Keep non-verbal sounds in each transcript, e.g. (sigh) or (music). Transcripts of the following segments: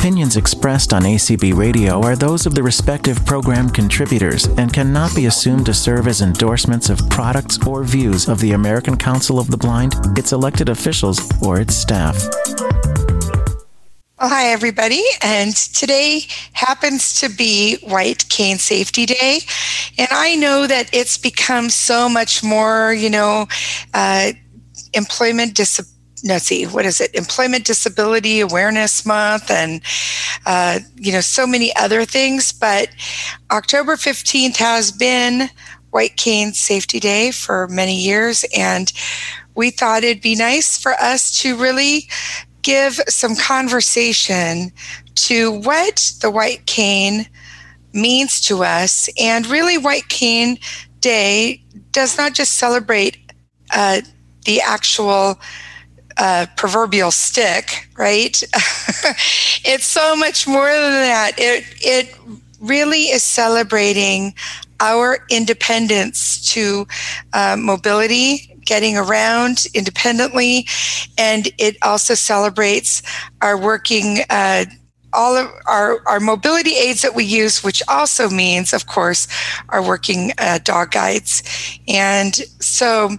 opinions expressed on ACB Radio are those of the respective program contributors and cannot be assumed to serve as endorsements of products or views of the American Council of the Blind, its elected officials, or its staff. Well, hi, everybody. And today happens to be White Cane Safety Day. And I know that it's become so much more, you know, uh, employment disability no, see, what is it? Employment Disability Awareness Month, and uh, you know, so many other things. But October fifteenth has been White Cane Safety Day for many years, and we thought it'd be nice for us to really give some conversation to what the white cane means to us, and really, White Cane Day does not just celebrate uh, the actual uh, proverbial stick, right? (laughs) it's so much more than that. It it really is celebrating our independence to uh, mobility, getting around independently, and it also celebrates our working. Uh, all of our, our mobility aids that we use, which also means, of course, our working uh, dog guides. And so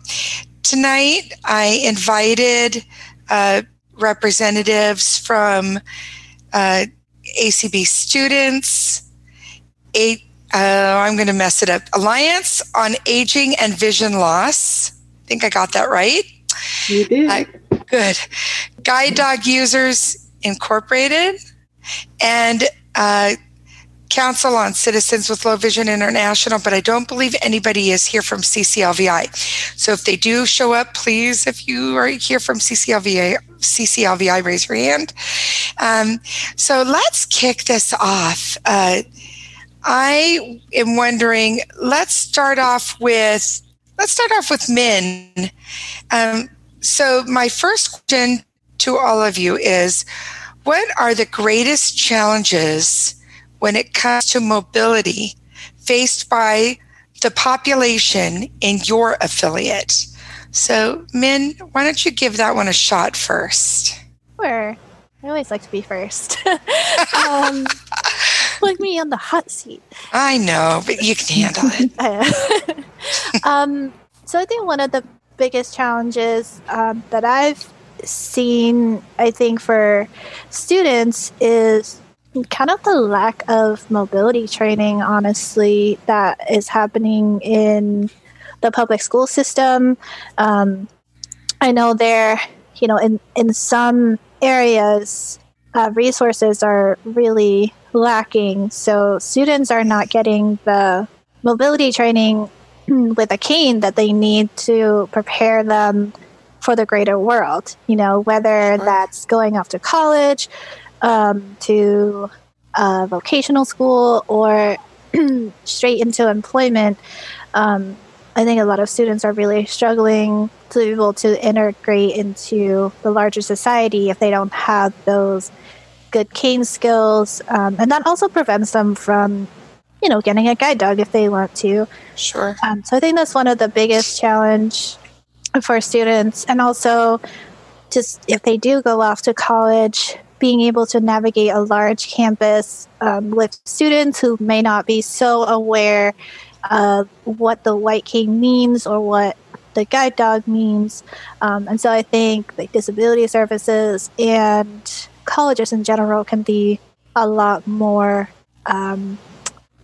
tonight I invited uh, representatives from uh, ACB students, eight, uh, I'm going to mess it up, Alliance on Aging and Vision Loss. I think I got that right. You did. Good. Guide Dog Users Incorporated and uh, Council on Citizens with Low Vision International, but I don't believe anybody is here from CCLVI. So if they do show up, please, if you are here from CCLVI, CCLVI, raise your hand. Um, so let's kick this off. Uh, I am wondering. Let's start off with let's start off with Min. Um, so my first question to all of you is, what are the greatest challenges? When it comes to mobility faced by the population in your affiliate. So, Min, why don't you give that one a shot first? Sure. I always like to be first. (laughs) um, put me on the hot seat. I know, but you can handle it. (laughs) (laughs) um, so, I think one of the biggest challenges um, that I've seen, I think, for students is kind of the lack of mobility training, honestly, that is happening in the public school system. Um, I know there, you know, in, in some areas, uh, resources are really lacking. So students are not getting the mobility training (clears throat) with a cane that they need to prepare them for the greater world. You know, whether that's going off to college, um, to a vocational school or (clears throat) straight into employment, um, I think a lot of students are really struggling to be able to integrate into the larger society if they don't have those good cane skills. Um, and that also prevents them from, you know, getting a guide dog if they want to. Sure. Um, so I think that's one of the biggest challenge for students. And also, just if they do go off to college, being able to navigate a large campus um, with students who may not be so aware of what the white cane means or what the guide dog means. Um, and so I think like disability services and colleges in general can be a lot more um,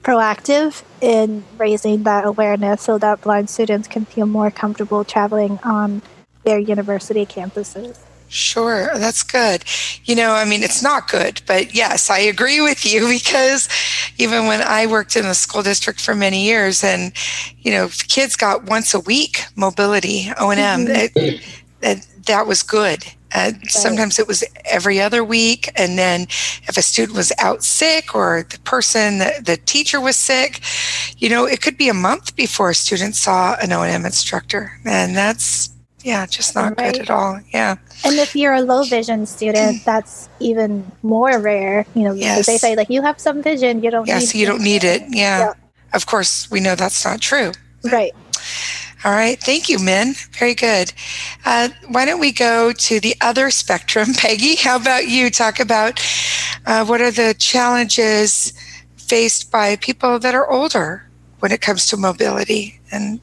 proactive in raising that awareness so that blind students can feel more comfortable traveling on their university campuses. Sure, that's good. You know, I mean, it's not good, but yes, I agree with you (laughs) because even when I worked in the school district for many years, and you know, kids got once a week mobility O and M, mm-hmm. that was good. Uh, right. Sometimes it was every other week, and then if a student was out sick or the person, the, the teacher was sick, you know, it could be a month before a student saw an O and M instructor, and that's yeah, just not right. good at all. Yeah. And if you're a low vision student, (clears throat) that's even more rare. You know, yes. they say like you have some vision, you don't. Yes, need you don't need it. Yeah. yeah. Of course, we know that's not true. Right. All right. Thank you, Min. Very good. Uh, why don't we go to the other spectrum? (laughs) Peggy, how about you talk about uh, what are the challenges faced by people that are older when it comes to mobility? And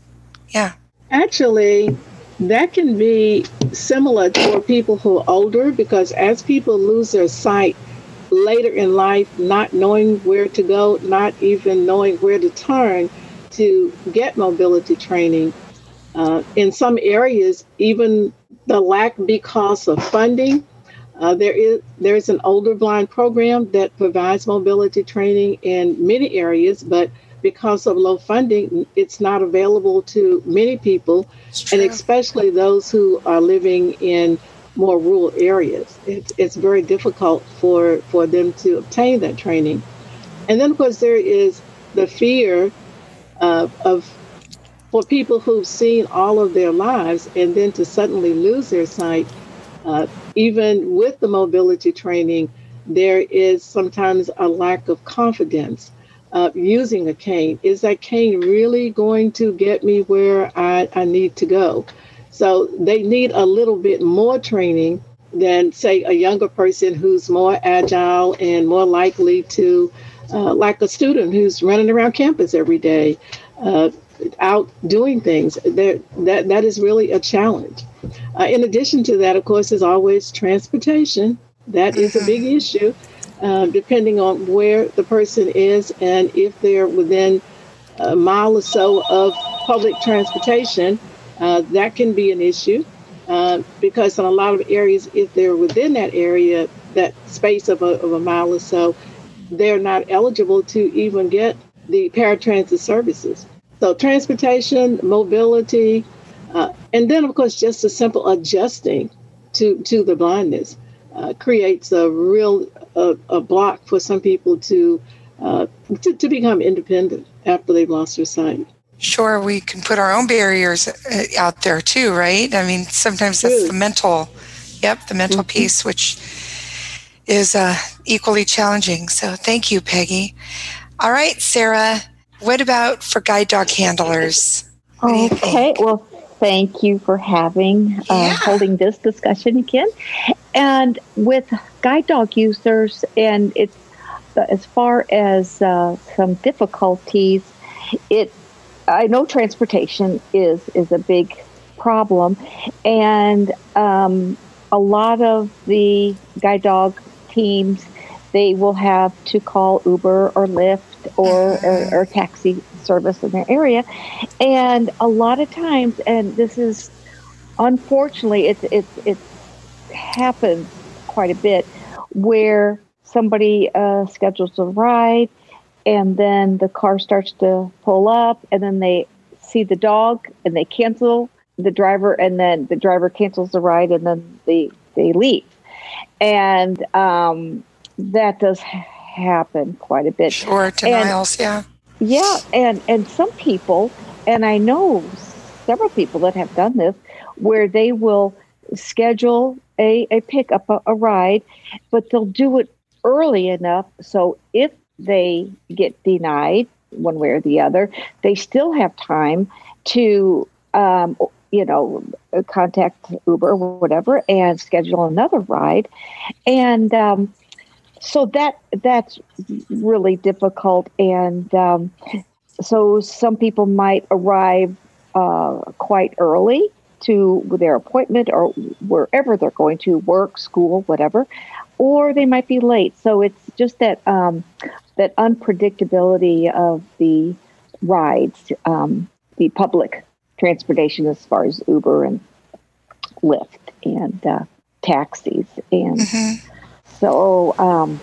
yeah. Actually, that can be similar for people who are older because as people lose their sight later in life, not knowing where to go, not even knowing where to turn to get mobility training, uh, in some areas, even the lack because of funding. Uh, there is there is an older blind program that provides mobility training in many areas, but because of low funding, it's not available to many people, and especially those who are living in more rural areas. It's, it's very difficult for, for them to obtain that training. And then, of course, there is the fear uh, of for people who've seen all of their lives and then to suddenly lose their sight, uh, even with the mobility training, there is sometimes a lack of confidence uh, using a cane. Is that cane really going to get me where I, I need to go? So they need a little bit more training than, say, a younger person who's more agile and more likely to, uh, like a student who's running around campus every day, uh, out doing things. There, that that is really a challenge. Uh, in addition to that, of course, is always transportation. That is a big mm-hmm. issue. Uh, depending on where the person is and if they're within a mile or so of public transportation, uh, that can be an issue uh, because in a lot of areas, if they're within that area, that space of a, of a mile or so, they're not eligible to even get the paratransit services. So, transportation, mobility, uh, and then, of course, just a simple adjusting to, to the blindness uh, creates a real a, a block for some people to, uh, to, to become independent after they've lost their sight. Sure, we can put our own barriers uh, out there too, right? I mean, sometimes that's the mental, yep, the mental mm-hmm. piece, which is uh, equally challenging. So, thank you, Peggy. All right, Sarah, what about for guide dog handlers? Okay, well, thank you for having uh, yeah. holding this discussion again. And with guide dog users, and it's as far as uh, some difficulties, it I know transportation is is a big problem, and um, a lot of the guide dog teams they will have to call Uber or Lyft or, or, or taxi service in their area, and a lot of times, and this is unfortunately it's it's it happens quite a bit where somebody uh, schedules a ride and then the car starts to pull up and then they see the dog and they cancel the driver and then the driver cancels the ride and then they they leave. And um, that does happen quite a bit. Sure denials and, yeah. Yeah and and some people and i know several people that have done this where they will schedule a, a pickup a, a ride but they'll do it early enough so if they get denied one way or the other, they still have time to, um, you know, contact Uber or whatever and schedule another ride. And um, so that that's really difficult. And um, so some people might arrive uh, quite early to their appointment or wherever they're going to work, school, whatever, or they might be late. So it's just that um, that unpredictability of the rides, um, the public transportation as far as Uber and Lyft and uh, taxis, and mm-hmm. so. Um,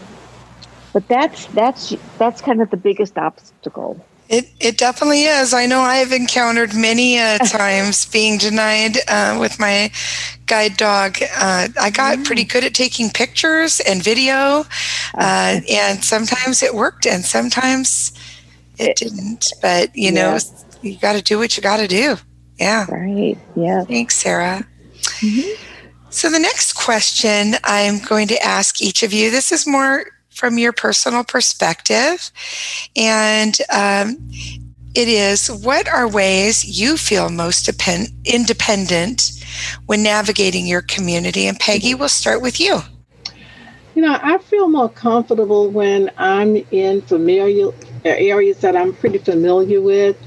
but that's that's that's kind of the biggest obstacle. It, it definitely is. I know I've encountered many uh, (laughs) times being denied uh, with my guide dog. Uh, I got mm. pretty good at taking pictures and video, uh, and sometimes it worked and sometimes it didn't. But, you know, you got to do what you got to do. Yeah. Right. Yeah. Thanks, Sarah. Mm-hmm. So, the next question I'm going to ask each of you this is more from your personal perspective. And um, it is what are ways you feel most depend- independent when navigating your community? And Peggy, we'll start with you. You know, I feel more comfortable when I'm in familiar uh, areas that I'm pretty familiar with.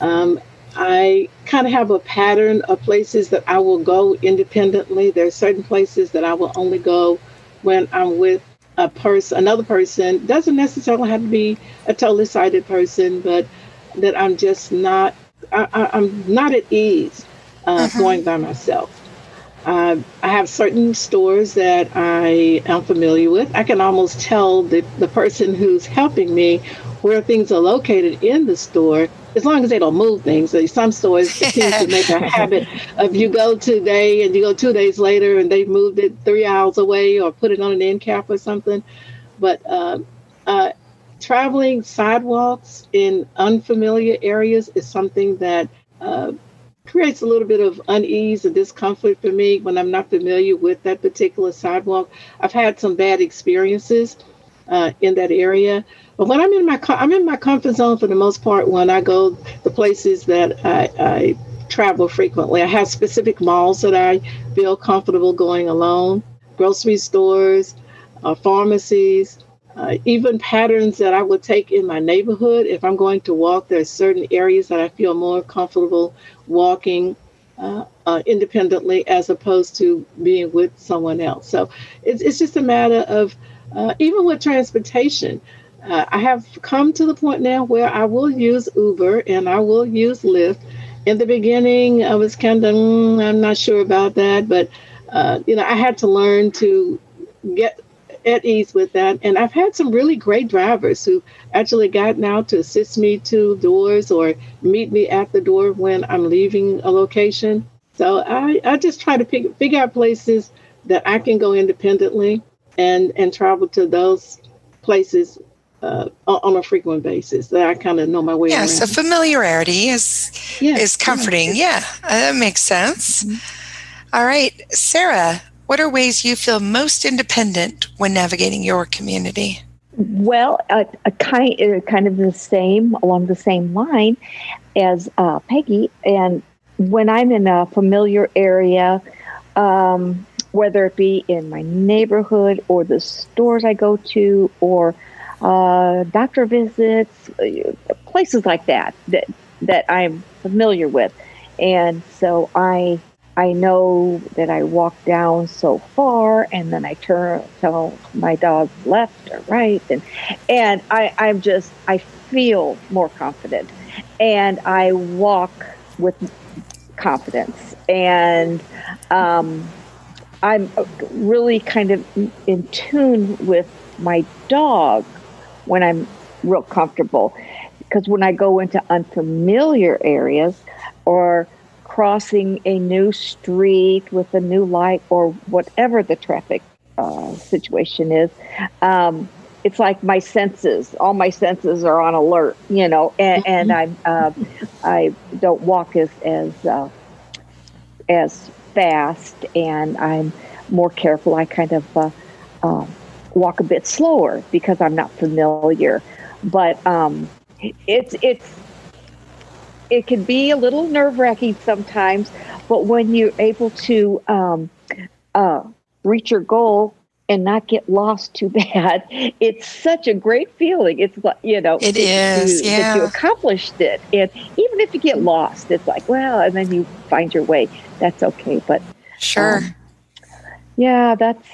Um, I kind of have a pattern of places that I will go independently. There are certain places that I will only go when I'm with a person, another person. Doesn't necessarily have to be a totally sighted person, but that I'm just not, I, am not at ease uh, uh-huh. going by myself. Uh, I have certain stores that I am familiar with. I can almost tell the, the person who's helping me where things are located in the store, as long as they don't move things. Some stores (laughs) seem to make a habit of you go today and you go two days later and they've moved it three aisles away or put it on an end cap or something. But uh, uh, traveling sidewalks in unfamiliar areas is something that uh, creates a little bit of unease and discomfort for me when I'm not familiar with that particular sidewalk. I've had some bad experiences uh, in that area, but when I'm in my I'm in my comfort zone for the most part when I go the places that I, I travel frequently. I have specific malls that I feel comfortable going alone, grocery stores, uh, pharmacies, uh, even patterns that I would take in my neighborhood. If I'm going to walk, there are certain areas that I feel more comfortable walking uh, uh, independently as opposed to being with someone else. So it's, it's just a matter of, uh, even with transportation, uh, I have come to the point now where I will use Uber and I will use Lyft. In the beginning, I was kind of, mm, I'm not sure about that, but uh, you know, I had to learn to get at ease with that. And I've had some really great drivers who actually gotten out to assist me to doors or meet me at the door when I'm leaving a location. So I, I just try to pick, figure out places that I can go independently and, and travel to those places uh, on a frequent basis that I kind of know my way yeah, around. so familiarity is yeah, is comforting. Yeah, yeah that makes sense. Mm-hmm. All right, Sarah, what are ways you feel most independent when navigating your community? Well, a, a kind, uh, kind of the same, along the same line as uh, Peggy. And when I'm in a familiar area, um, whether it be in my neighborhood or the stores I go to or uh, doctor visits, uh, places like that, that that I'm familiar with. And so I I know that I walk down so far and then I turn tell my dog left or right and and I, I'm just I feel more confident and I walk with confidence and um, I'm really kind of in tune with my dog when I'm real comfortable. Because when I go into unfamiliar areas or crossing a new street with a new light or whatever the traffic uh, situation is, um, it's like my senses, all my senses are on alert, you know, and, and I'm, uh, I don't walk as, as, uh, as fast and I'm more careful. I kind of, uh, um, walk a bit slower because I'm not familiar, but, um, it's, it's, it can be a little nerve wracking sometimes, but when you're able to um, uh, reach your goal and not get lost too (laughs) bad, it's such a great feeling. It's like, you know, it is, you, yeah. that you accomplished it. And even if you get lost, it's like, well, and then you find your way. That's okay. But sure. Um, yeah, that's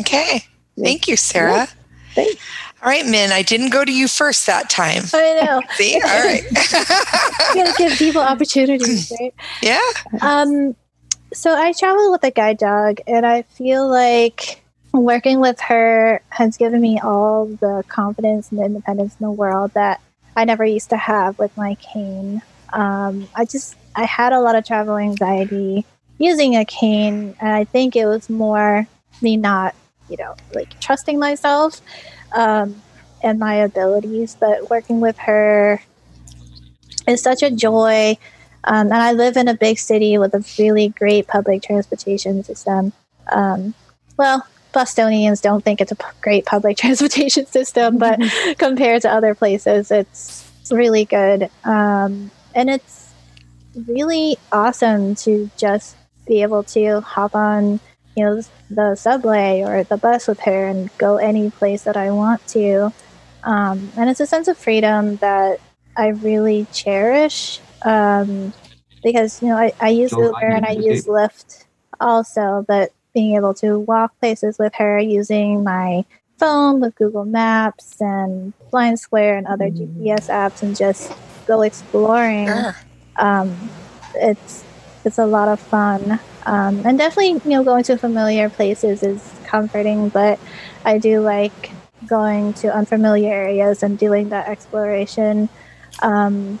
okay. Thank you, Sarah. Yeah, thanks. All right, Min, I didn't go to you first that time. I know. (laughs) See? All right. you (laughs) gotta give people opportunities, (clears throat) right? Yeah. Um, so I travel with a guide dog, and I feel like working with her has given me all the confidence and the independence in the world that I never used to have with my cane. Um, I just I had a lot of travel anxiety using a cane, and I think it was more me not, you know, like trusting myself um, and my abilities. But working with her is such a joy. Um, and I live in a big city with a really great public transportation system. Um, well, Bostonians don't think it's a p- great public (laughs) transportation system, but compared to other places, it's really good. Um, and it's really awesome to just be able to hop on, you know, the subway or the bus with her and go any place that I want to. Um, and it's a sense of freedom that I really cherish um, because, you know, I, I use so Uber I and I use Lyft also, but being able to walk places with her using my phone with Google Maps and Blind Square and other mm. GPS apps and just go exploring. Sure. Um, it's it's a lot of fun. Um, and definitely, you know, going to familiar places is comforting, but I do like going to unfamiliar areas and doing that exploration. Um,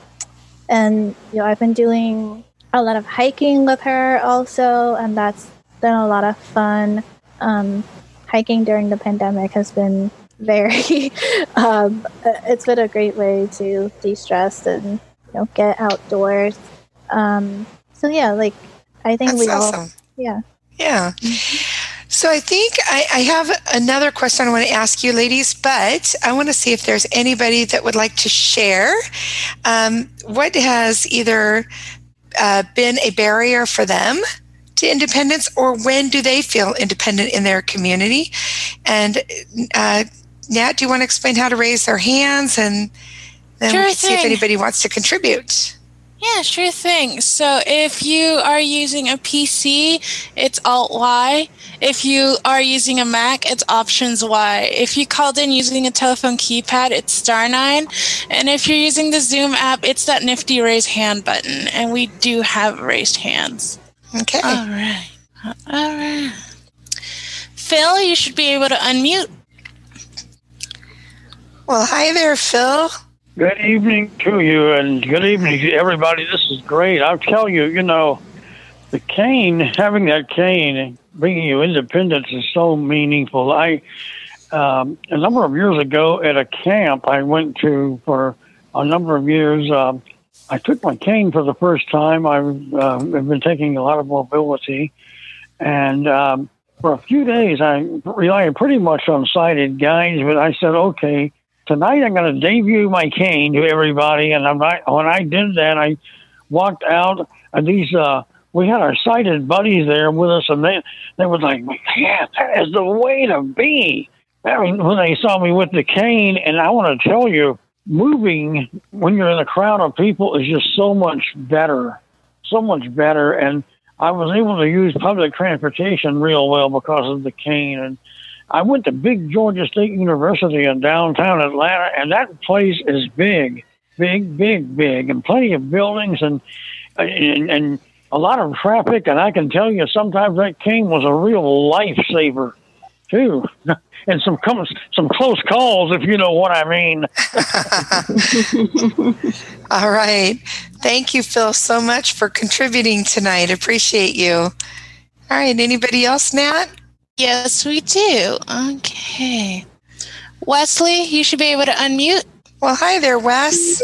and, you know, I've been doing a lot of hiking with her also, and that's been a lot of fun. Um, hiking during the pandemic has been very, (laughs) um, it's been a great way to de stress and, you know, get outdoors. Um, so, yeah, like, I think That's we awesome. all, yeah. Yeah. So I think I, I, have another question I want to ask you, ladies, but I want to see if there's anybody that would like to share um, what has either uh, been a barrier for them to independence or when do they feel independent in their community? And uh, Nat, do you want to explain how to raise their hands and then sure see if anybody wants to contribute? Yeah, sure thing. So if you are using a PC, it's Alt Y. If you are using a Mac, it's Options Y. If you called in using a telephone keypad, it's star nine. And if you're using the Zoom app, it's that nifty raise hand button. And we do have raised hands. Okay. All right. All right. Phil, you should be able to unmute. Well, hi there, Phil. Good evening to you, and good evening to everybody. This is great. I'll tell you, you know, the cane, having that cane, bringing you independence is so meaningful. I, um, a number of years ago at a camp I went to for a number of years, um, I took my cane for the first time. I've, uh, I've been taking a lot of mobility, and um, for a few days I relied pretty much on sighted guides, but I said, okay tonight I'm going to debut my cane to everybody. And I'm not, when I did that, I walked out and these, uh, we had our sighted buddies there with us and they, they were like, yeah, that is the way to be. When they saw me with the cane. And I want to tell you, moving when you're in a crowd of people is just so much better, so much better. And I was able to use public transportation real well because of the cane. And I went to big Georgia State University in downtown Atlanta, and that place is big, big, big, big, and plenty of buildings and and, and a lot of traffic. And I can tell you, sometimes that cane was a real lifesaver too, (laughs) and some some close calls, if you know what I mean. (laughs) All right, thank you, Phil, so much for contributing tonight. Appreciate you. All right, anybody else, Nat? Yes, we do. Okay. Wesley, you should be able to unmute. Well, hi there, Wes.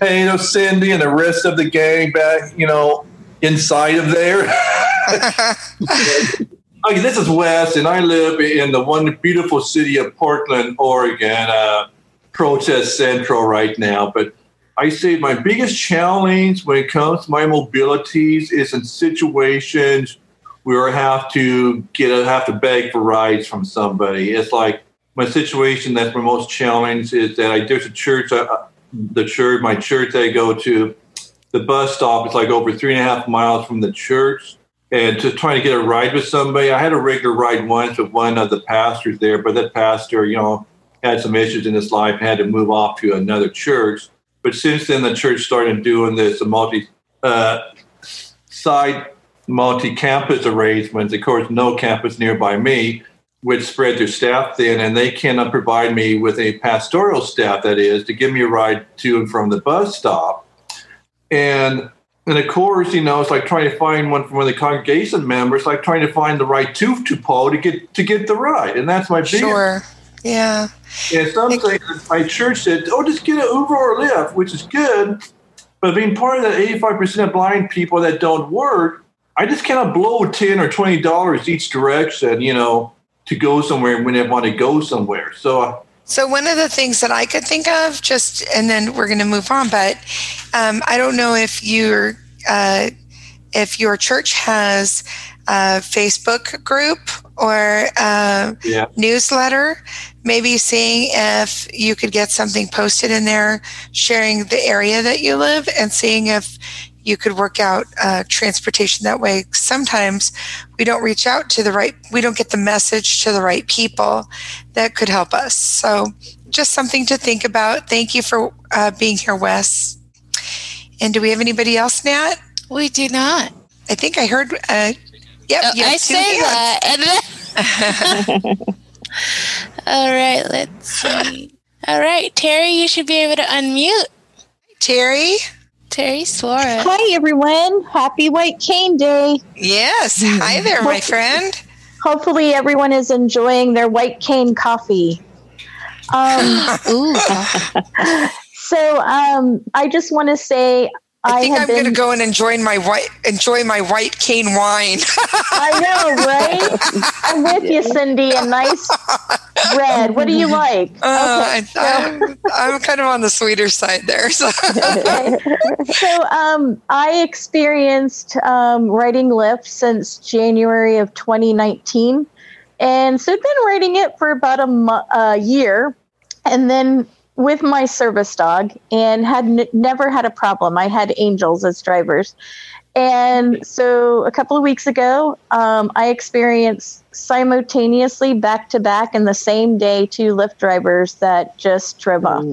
Hey, you know, Cindy and the rest of the gang back, you know, inside of there. (laughs) (laughs) okay, this is Wes, and I live in the one beautiful city of Portland, Oregon, uh, protest central right now. But I say my biggest challenge when it comes to my mobilities is in situations where I have to get a, have to beg for rides from somebody. It's like my situation that's my most challenge is that I there's a church, uh, the church, my church I go to, the bus stop is like over three and a half miles from the church. And just trying to get a ride with somebody, I had a regular ride once with one of the pastors there, but that pastor, you know, had some issues in his life, had to move off to another church. But since then, the church started doing this multi uh, side multi-campus arrangements. Of course, no campus nearby me would spread their staff thin, and they cannot provide me with a pastoral staff, that is, to give me a ride to and from the bus stop. And and of course, you know, it's like trying to find one from one of the congregation members, like trying to find the right tooth to pull to get to get the ride. And that's my biggest. Sure. Yeah. And some things my church said, oh, just get an Uber or Lyft, which is good. But being part of that 85% of blind people that don't work, I just cannot blow ten or twenty dollars each direction, you know, to go somewhere when I want to go somewhere. So, So one of the things that I could think of, just and then we're going to move on, but um, I don't know if your uh, if your church has a Facebook group or a Yeah. newsletter. Maybe seeing if you could get something posted in there, sharing the area that you live, and seeing if you could work out uh, transportation that way. Sometimes we don't reach out to the right, we don't get the message to the right people that could help us. So, just something to think about. Thank you for uh, being here, Wes. And do we have anybody else, Nat? We do not. I think I heard. Uh, yep, Oh, you have I two say hands. that. And then (laughs) All right, let's see. All right, Terry, you should be able to unmute. Terry. Terry Suarez. Hi, everyone. Happy White Cane Day. Yes. Hi there, my friend. Hopefully, everyone is enjoying their white cane coffee. Um, (laughs) Ooh. (laughs) so, um, I just want to say I I, think I'm going to been. go and enjoy my white enjoy my white cane wine. I know, right? I'm with you, (laughs) Cindy. A nice red. What do you like? Uh, Okay, I, I'm, I'm kind of on the sweeter side there. So. so um, I experienced um, writing Lyft since January of 2019, and so I've been writing it for about a mo- a year, and then with my service dog, and had n- never had a problem. I had angels as drivers. And so a couple of weeks ago, um, I experienced simultaneously back to back in the same day two Lyft drivers that just drove off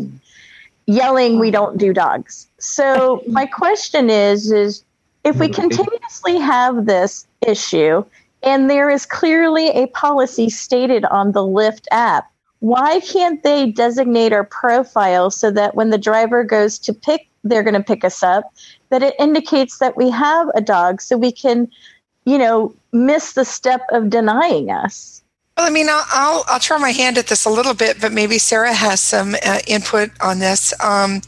yelling we don't do dogs. So (laughs) my question is is if we continuously have this issue and there is clearly a policy stated on the Lyft app, why can't they designate our profile so that when the driver goes to pick they're going to pick us up that it indicates that we have a dog so we can you know miss the step of denying us Well, I mean, I'll, I'll I'll try my hand at this a little bit, but maybe Sarah has some uh, input on this. Um,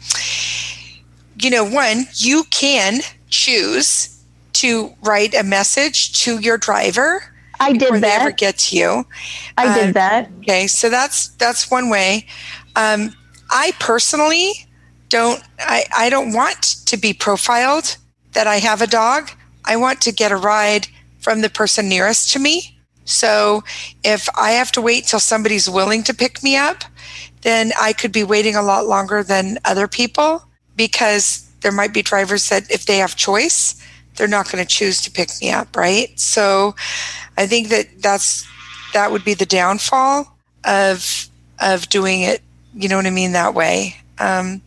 you know, one, you can choose to write a message to your driver i did they ever that get to you. i did that Okay, so that's that's one way. Um, I personally don't. I, I don't want to be profiled that I have a dog. I want to get a ride from the person nearest to me. So if I have to wait till somebody's willing to pick me up, then I could be waiting a lot longer than other people because there might be drivers that if they have choice, they're not going to choose to pick me up, right? So I think that that's that would be the downfall of of doing it. You know what I mean that way. Um,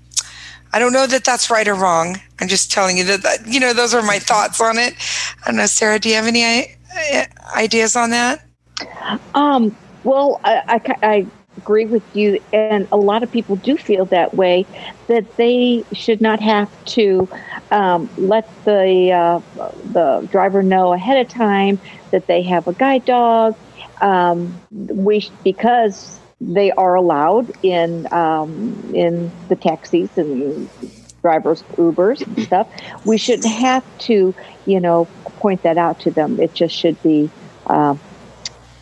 I don't know that that's right or wrong. I'm just telling you that, that you know those are my thoughts on it. I don't know, Sarah. Do you have any ideas on that? Um, well, I, I, I agree with you, and a lot of people do feel that way that they should not have to um, let the uh, the driver know ahead of time that they have a guide dog. Um, we because they are allowed in um, in the taxis and drivers Ubers and stuff. We shouldn't have to, you know, point that out to them. It just should be. Uh,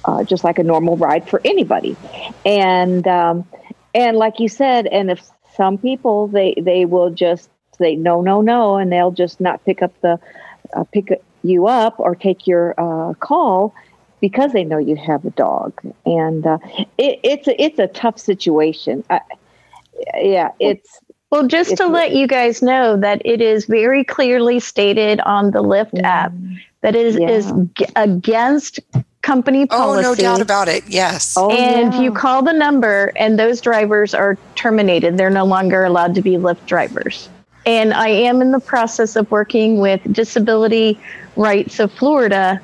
uh, just like a normal ride for anybody. And um, and like you said, and if some people they they will just say no, no, no, and they'll just not pick up the uh, pick you up or take your uh, call because they know you have a dog. And uh, it, it's a, it's a tough situation. I, yeah, it's Well, just to let you guys know that it is very clearly stated on the Lyft app that it is, is Mm. Yeah. g- against company policy. Oh, no doubt about it. Yes. oh, and yeah. you call the number, and those drivers are terminated. They're no longer allowed to be Lyft drivers. And I am in the process of working with Disability Rights of Florida,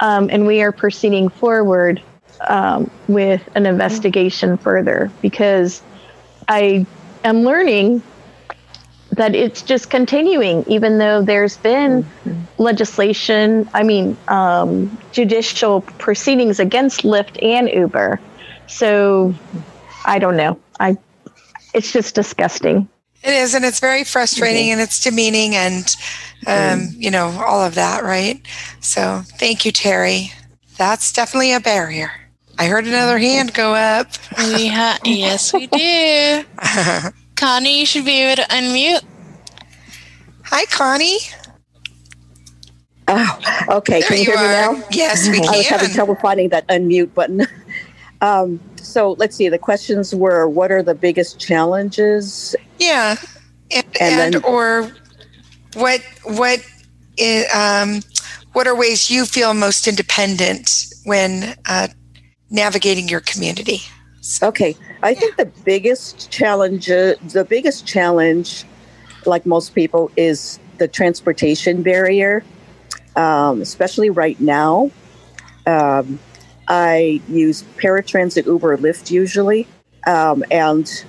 um, and we are proceeding forward um, with an investigation further because I am learning that it's just continuing, even though there's been legislation, I mean, um, judicial proceedings against Lyft and Uber. So I don't know. I, it's just disgusting. It is, and it's very frustrating, and it's demeaning, and um, you know all of that, right? So, thank you, Terry. That's definitely a barrier. I heard another hand go up. We ha- yes, we do. (laughs) Connie, you should be able to unmute. Hi, Connie. Oh, okay. There can you, you hear me now? Yes, we can. I was having trouble finding that unmute button. (laughs) Um, so let's see. The questions were: What are the biggest challenges? Yeah, and, And and, then- or what what um, what are ways you feel most independent when uh, navigating your community? Okay, I think the biggest challenge, the biggest challenge, like most people, is the transportation barrier, um, especially right now. Um, I use paratransit, Uber, Lyft usually, um, and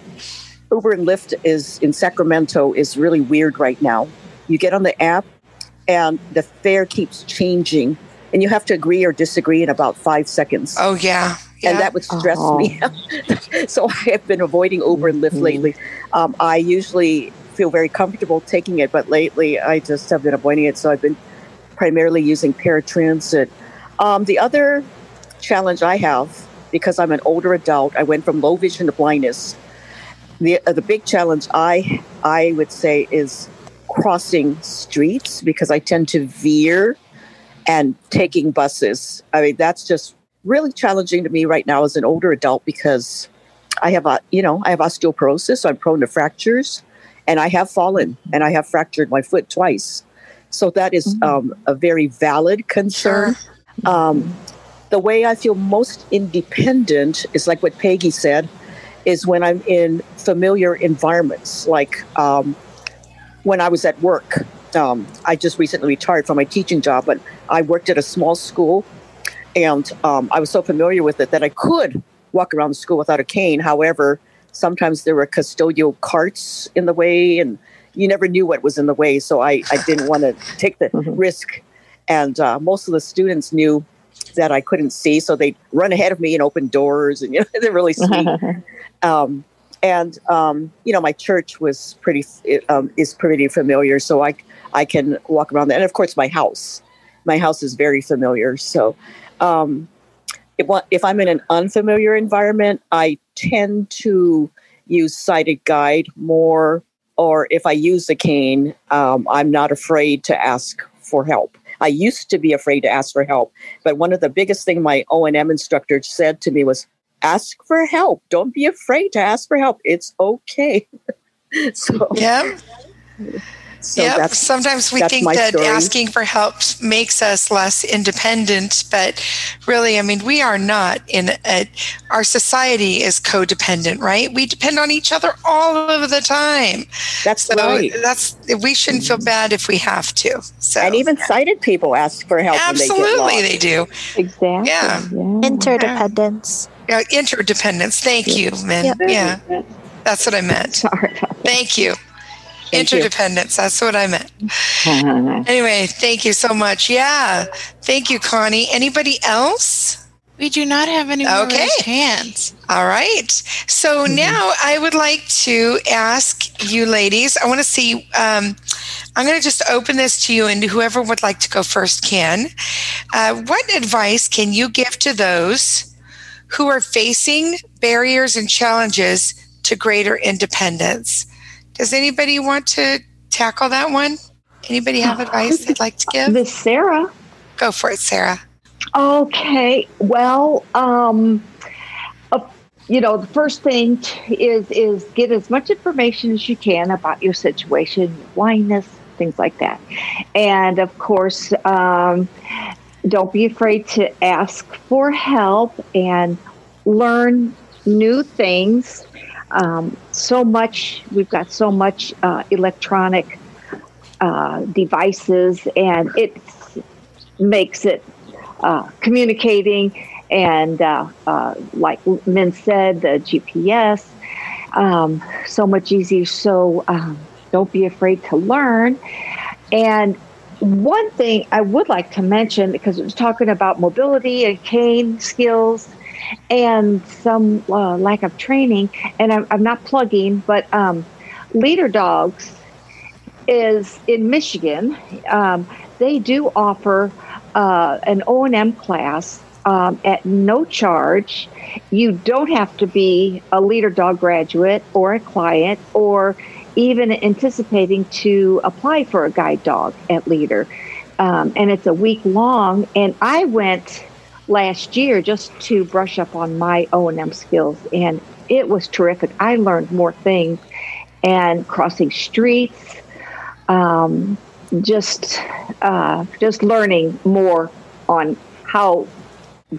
Uber and Lyft is in Sacramento is really weird right now. You get on the app, and the fare keeps changing, and you have to agree or disagree in about five seconds Oh yeah, yeah. and that would stress Oh. me. (laughs) so I have been avoiding Uber and Lyft lately. Um, I usually feel very comfortable taking it, but lately I just have been avoiding it. So I've been primarily using paratransit. Um, the other challenge I have, because I'm an older adult, I went from low vision to blindness. The uh, the big challenge I I would say is crossing streets because I tend to veer and taking buses. I mean that's just really challenging to me right now as an older adult because I have a you know I have osteoporosis, so I'm prone to fractures, and I have fallen and I have fractured my foot twice. So that is um, a very valid concern. Um, the way I feel most independent is like what Peggy said, is when I'm in familiar environments, like um, when I was at work. Um, I just recently retired from my teaching job, but I worked at a small school and um, I was so familiar with it that I could walk around the school without a cane. However, sometimes there were custodial carts in the way, and you never knew what was in the way. So I, I didn't want to take the risk. And uh, most of the students knew that I couldn't see, so they'd run ahead of me and open doors, and you know (laughs) they're really sweet. (laughs) um, and um, you know, my church was pretty um, is pretty familiar, so I I can walk around there. And of course, my house, my house is very familiar. So, um, if, if I'm in an unfamiliar environment, I tend to use sighted guide more. Or if I use a cane, um, I'm not afraid to ask for help. I used to be afraid to ask for help, but one of the biggest thing my O and M instructor said to me was, "Ask for help. Don't be afraid to ask for help. It's okay." (laughs) so, yeah. So yep. that's Sometimes we that's think my that story. asking for help makes us less independent, but really, I mean, we are not in a, our society is codependent, right? We depend on each other all of the time. That's so right. that's we shouldn't feel bad if we have to. So and even sighted people ask for help when they get absolutely lost. they do. Exactly. Yeah. Interdependence. Yeah, interdependence. Thank you, Min. Yep. Yeah, that's what I meant. (laughs) Sorry. Thank you. Thank you. Interdependence. That's what I meant. (laughs) Anyway, thank you so much. Yeah. Thank you, Connie. Anybody else? We do not have any more Okay. hands. All right. So now I would like to ask you ladies, I want to see, um, I'm going to just open this to you, and whoever would like to go first can. Uh, what advice can you give to those who are facing barriers and challenges to greater independence? Does anybody want to tackle that one? Anybody have advice they'd like to give? This Sarah. Go for it, Sarah. Okay. Well, um, uh, you know, the first thing t- is is get as much information as you can about your situation, your blindness, things like that, and of course, um, don't be afraid to ask for help and learn new things. Um, so much we've got so much uh, electronic uh, devices, and it makes it uh, communicating and uh, uh, like Min said, the GPS, um, so much easier. So um, don't be afraid to learn. And one thing I would like to mention, because it was talking about mobility and cane skills and some uh, lack of training, and I'm, I'm not plugging, but um, Leader Dogs is in Michigan. Um, they do offer uh, an O and M class um, at no charge. You don't have to be a leader dog graduate or a client or even anticipating to apply for a guide dog at leader. Um, and it's a week long. And I went last year just to brush up on my O&M skills and it was terrific. I learned more things and crossing streets, um, just uh, just learning more on how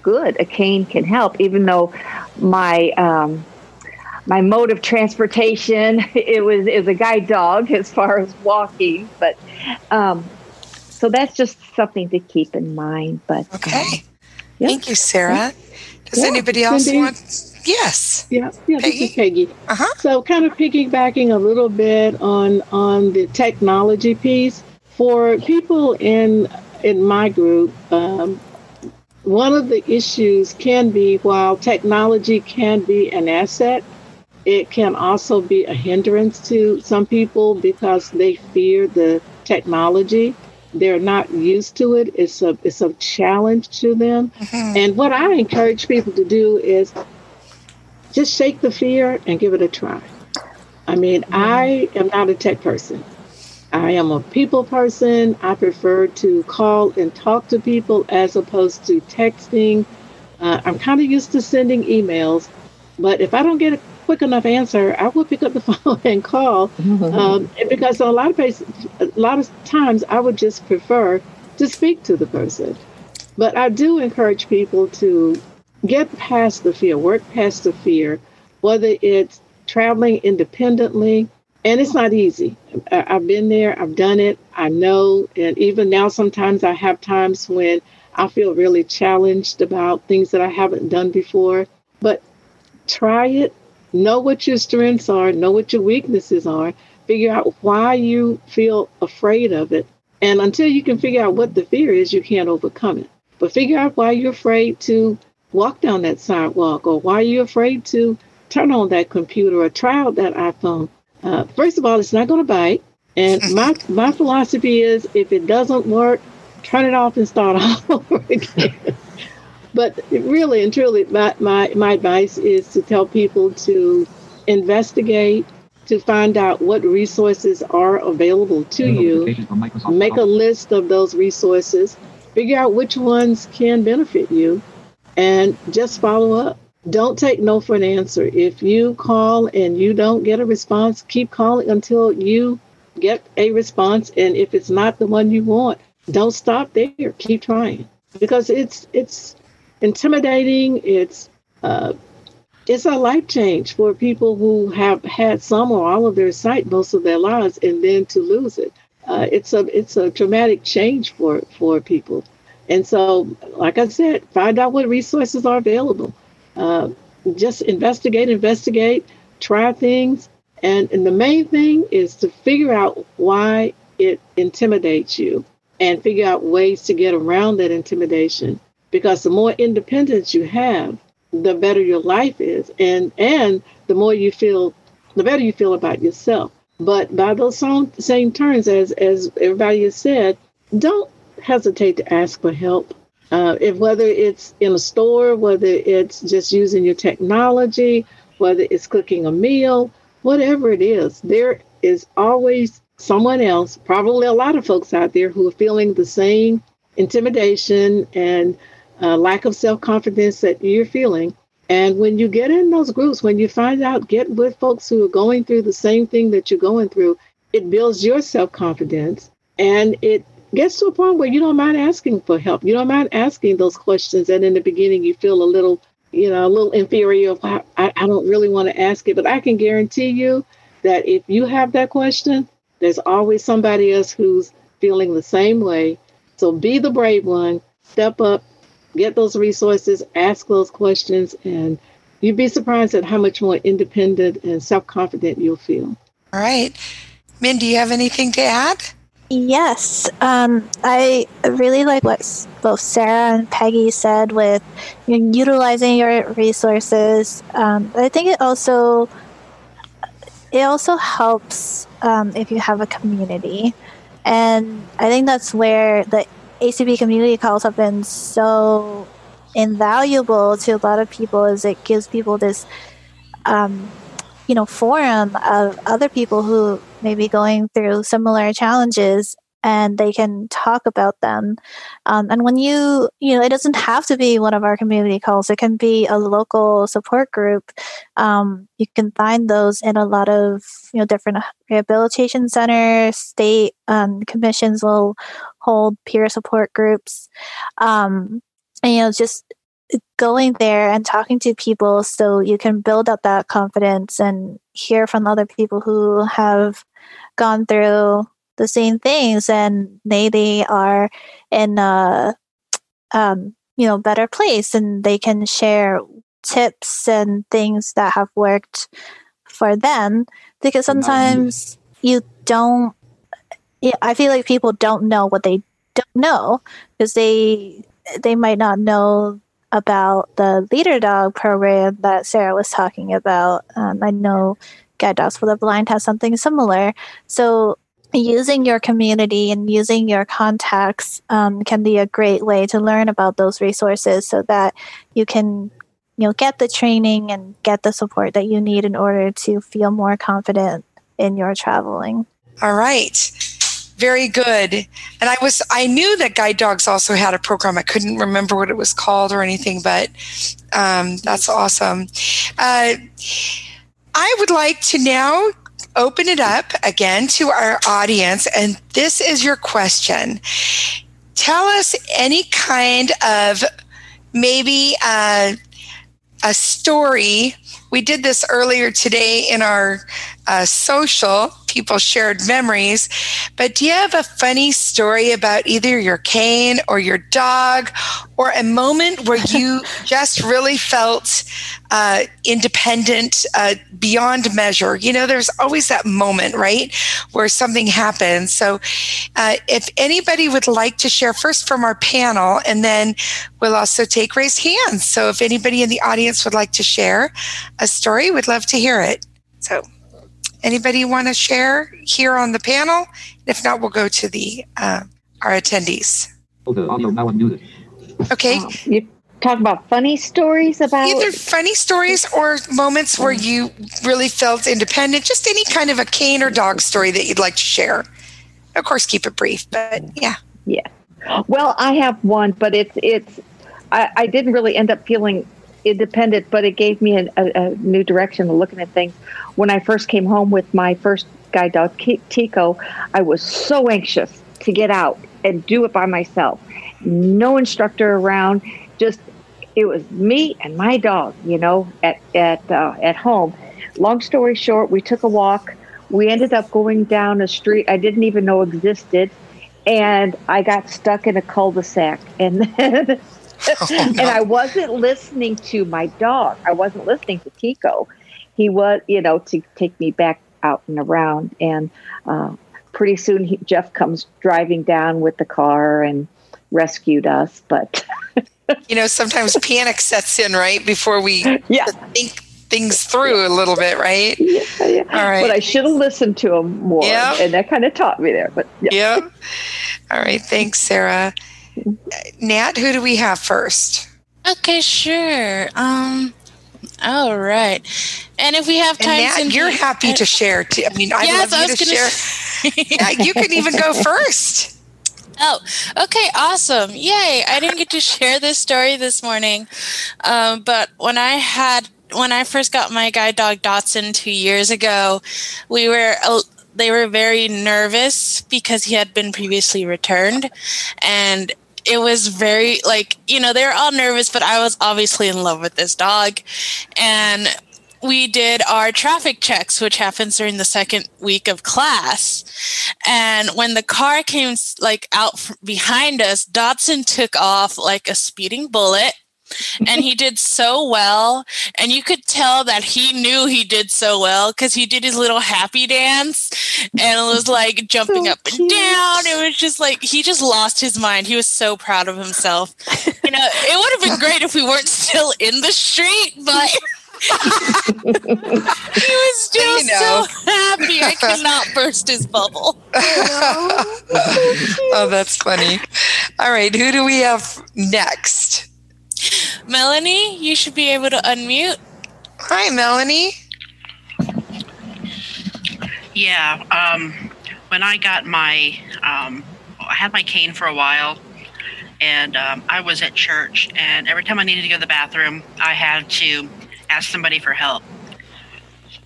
good a cane can help. Even though my um, my mode of transportation (laughs) it was is a guide dog as far as walking, but um, so that's just something to keep in mind. But okay, yeah. thank you, Sarah. Does yeah. anybody else Cindy? want? Yes. Yeah, yeah, Peggy? this is Peggy. Uh-huh. So kind of piggybacking a little bit on on the technology piece for people in in my group. Um, one of the issues can be while technology can be an asset, it can also be a hindrance to some people because they fear the technology. They're not used to it. It's a it's a challenge to them. Mm-hmm. And what I encourage people to do is just shake the fear and give it a try. I mean, mm-hmm. I am not a tech person. I am a people person. I prefer to call and talk to people as opposed to texting. Uh, I'm kind of used to sending emails, but if I don't get a quick enough answer, I will pick up the (laughs) phone and call. Mm-hmm. Um, because a lot of places, a lot of times, I would just prefer to speak to the person. But I do encourage people to get past the fear, work past the fear, whether it's traveling independently. And it's not easy. I've been there, I've done it, I know. And even now, sometimes I have times when I feel really challenged about things that I haven't done before. But try it, know what your strengths are, know what your weaknesses are, figure out why you feel afraid of it. And until you can figure out what the fear is, you can't overcome it. But figure out why you're afraid to walk down that sidewalk or why you're you afraid to turn on that computer or try out that iphone uh, first of all it's not going to bite and (laughs) my my philosophy is if it doesn't work turn it off and start (laughs) all over again but really and truly my, my, my advice is to tell people to investigate to find out what resources are available to you make a list of those resources figure out which ones can benefit you and just follow up. Don't take no for an answer. If you call and you don't get a response, keep calling until you get a response. And if it's not the one you want, don't stop there. Keep trying because it's it's intimidating. It's uh, it's a life change for people who have had some or all of their sight most of their lives, and then to lose it. Uh, it's a it's a traumatic change for for people. And so, like I said, find out what resources are available. Uh, just investigate, investigate, try things. And, and the main thing is to figure out why it intimidates you and figure out ways to get around that intimidation. Because the more independence you have, the better your life is. And, and the more you feel, the better you feel about yourself. But by those same, terms, as, as everybody has said, don't hesitate to ask for help. Uh, if whether it's in a store, whether it's just using your technology, whether it's cooking a meal, whatever it is, there is always someone else, probably a lot of folks out there who are feeling the same intimidation and lack of self confidence that you're feeling. And when you get in those groups, when you find out, get with folks who are going through the same thing that you're going through, it builds your self confidence and it gets to a point where you don't mind asking for help. You don't mind asking those questions. And in the beginning, you feel a little, you know, a little inferior. I, I don't really want to ask it. But I can guarantee you that if you have that question, there's always somebody else who's feeling the same way. So be the brave one, step up, get those resources, ask those questions, and you'd be surprised at how much more independent and self confident you'll feel. All right. Min, do you have anything to add? Yes, um, I really like what both Sarah and Peggy said with you know, utilizing your resources. Um, I think it also it also helps um, if you have a community, and I think that's where the ACB community calls have been so invaluable to a lot of people is it gives people this um, you know forum of other people who may be going through similar challenges and they can talk about them. Um, and when you you know it doesn't have to be one of our community calls. It can be a local support group. Um, you can find those in a lot of you know different rehabilitation centers state um, commissions will hold peer support groups. Um, and you know just going there and talking to people so you can build up that confidence and hear from other people who have gone through the same things and they they are in a um, you know better place and they can share tips and things that have worked for them. Because sometimes you don't yeah, I feel like people don't know what they don't know because they they might not know about the leader dog program that Sarah was talking about. Um, I know Guide Dogs for the Blind has something similar. So using your community and using your contacts um, can be a great way to learn about those resources so that you can you know get the training and get the support that you need in order to feel more confident in your traveling all right very good. And I was I knew that Guide Dogs also had a program. I couldn't remember what it was called or anything, but um, that's awesome. Uh, I would like to now open it up again to our audience, and this is your question. Tell us any kind of maybe uh, a story. We did this earlier today in our uh, social people shared memories. But do you have a funny story about either your cane or your dog or a moment where (laughs) you just really felt uh, independent uh, beyond measure? You know, there's always that moment, right, where something happens. So uh, if anybody would like to share first from our panel, and then we'll also take raised hands. So if anybody in the audience would like to share a story, we'd love to hear it. So Anybody want to share here on the panel? If not, we'll go to the uh, our attendees. Okay. you talk about funny stories about either funny stories or moments where you really felt independent. Just any kind of a cane or dog story that you'd like to share. Of course, keep it brief, but yeah. Yeah. Well, I have one, but it's it's. I, I didn't really end up feeling independent, but it gave me a, a, a, new direction of looking at things. When I first came home with my first guide dog, Tico, I was so anxious to get out and do it by myself. No instructor around, just it was me and my dog, you know, at at uh, at home. Long story short, we took a walk. We ended up going down a street I didn't even know existed, and I got stuck in a cul-de-sac. And (laughs) then oh, (laughs) no. and I wasn't listening to my dog. I wasn't listening to Tico. He was, you know, to take me back out and around. And uh, pretty soon, he, Jeff comes driving down with the car and rescued us. But (laughs) you know, sometimes panic sets in right before we yeah. think things through a little bit, right? Yeah, yeah. All right. But I should have listened to him more, yep. and that kind of taught me there. But yeah. Yep. All right. Thanks, Sarah. Nat, who do we have first? Okay, sure. Um, all right. And if we have time, Nat, you're happy to share. Too. I mean, I'd yes, love you to share. yeah, you can even go (laughs) first. Oh, okay, awesome. Yay. I didn't get to share this story this morning. Um, but when I had when I first got my guide dog Dotson two years ago, we were they were very nervous because he had been previously returned, and it was very like you know they were all nervous but i was obviously in love with this dog. And we did our traffic checks which happens during the second week of class. And when the car came like out behind us Dodson took off like a speeding bullet and he did so well and you could tell that he knew he did so well because he did his little happy dance and it was like jumping so up and down it was just like he just lost his mind he was so proud of himself you know it would have been great if we weren't still in the street but (laughs) he was (laughs) still you know. so happy. I cannot burst his bubble. (laughs) oh, that's funny. All right, who do we have next? (laughs) Melanie, you should be able to unmute. Hi, Melanie. Yeah. Um, when I got my, um, I had my cane for a while, and um, I was at church, and every time I needed to go to the bathroom, I had to ask somebody for help.